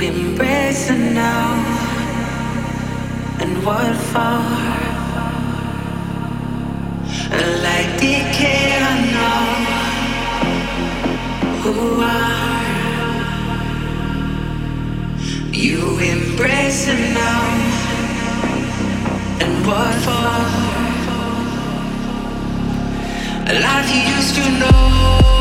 embrace it now, and what for? Like decay, I know who are you now, and what for? A life you used to know.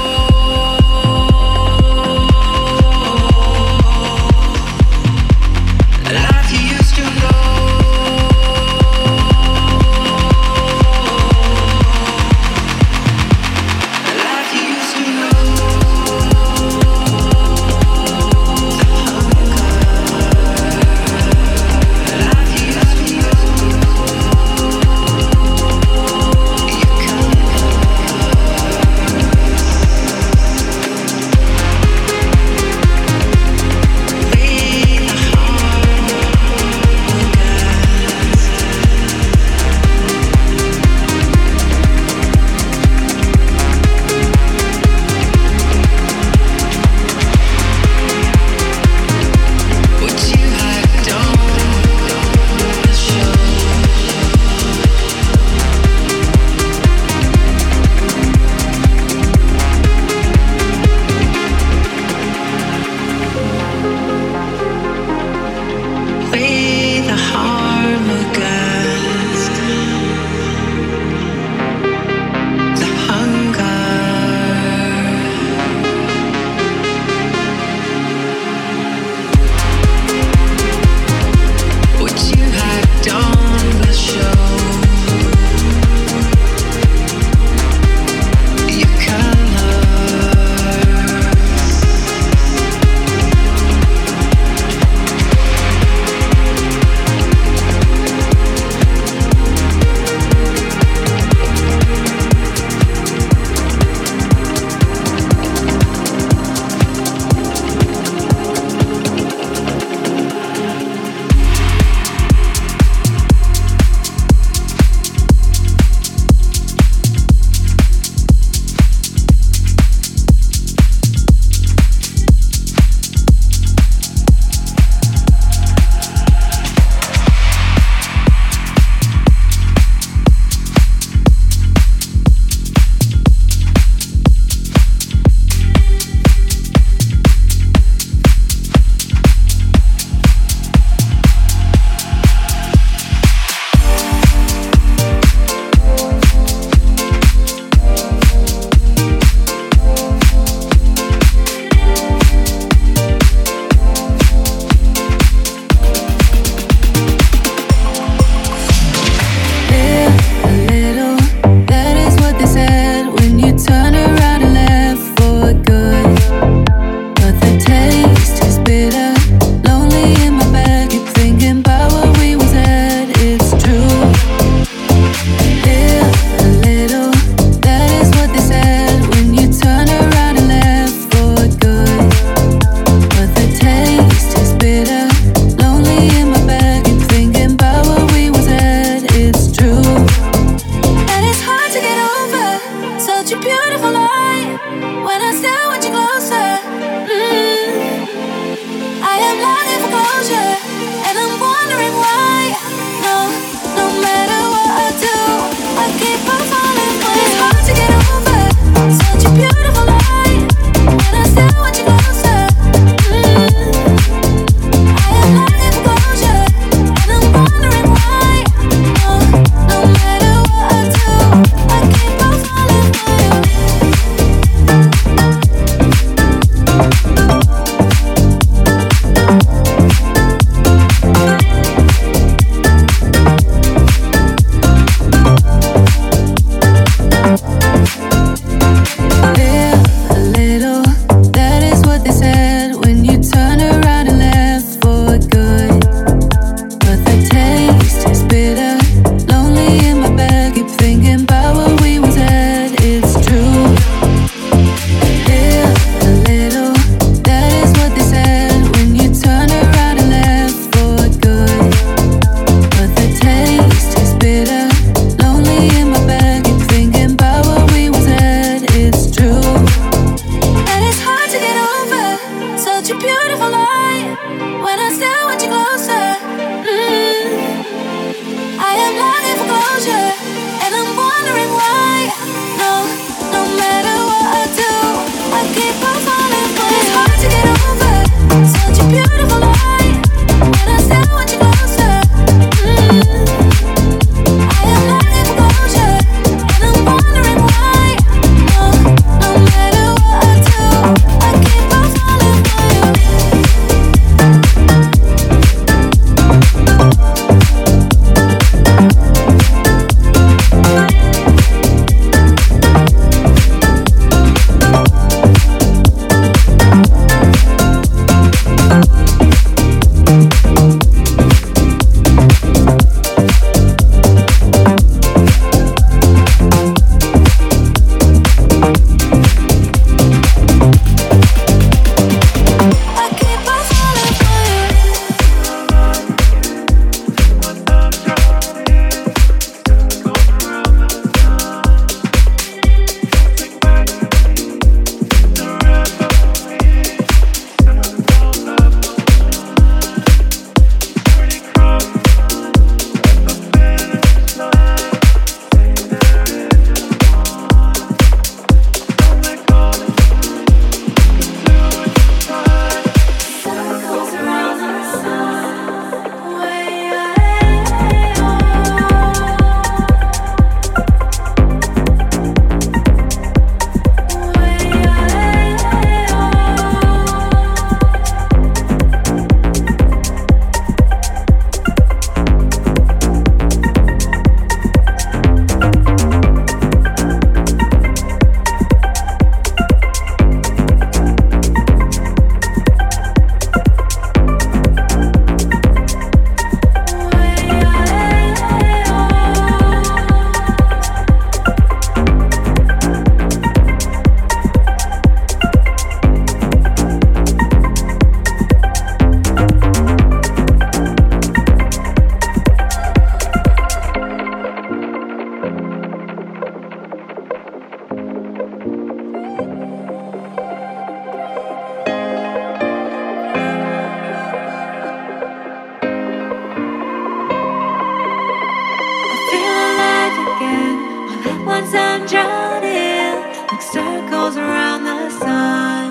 once I'm drowning, like circles around the sun.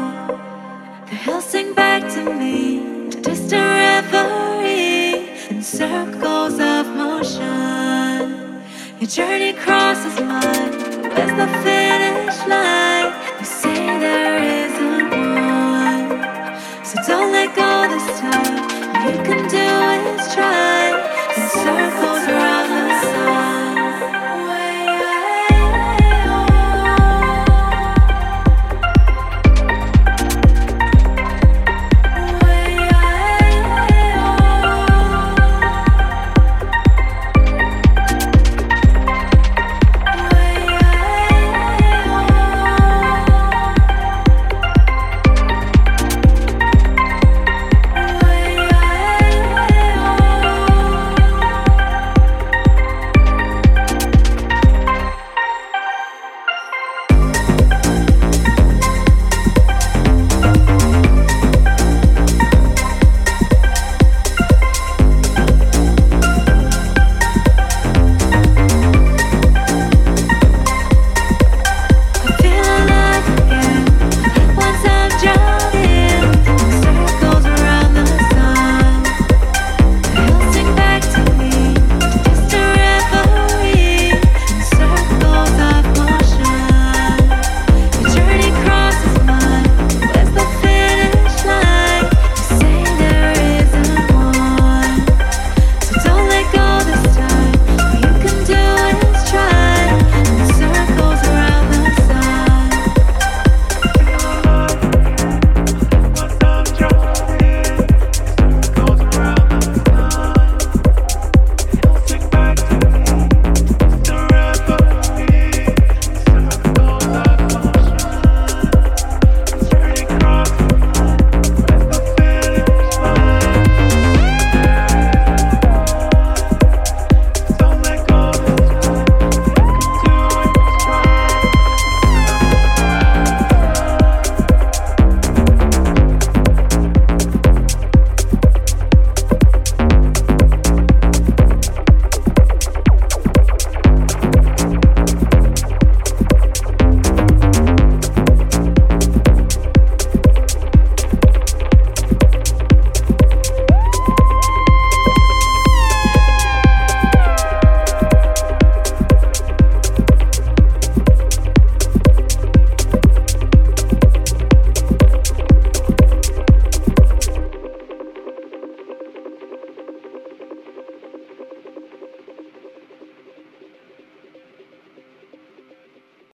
The hills sing back to me, to distant reverie, in circles of motion. Your journey crosses mine, there's no finish line. You say there isn't one, so don't let go this time. You can do it.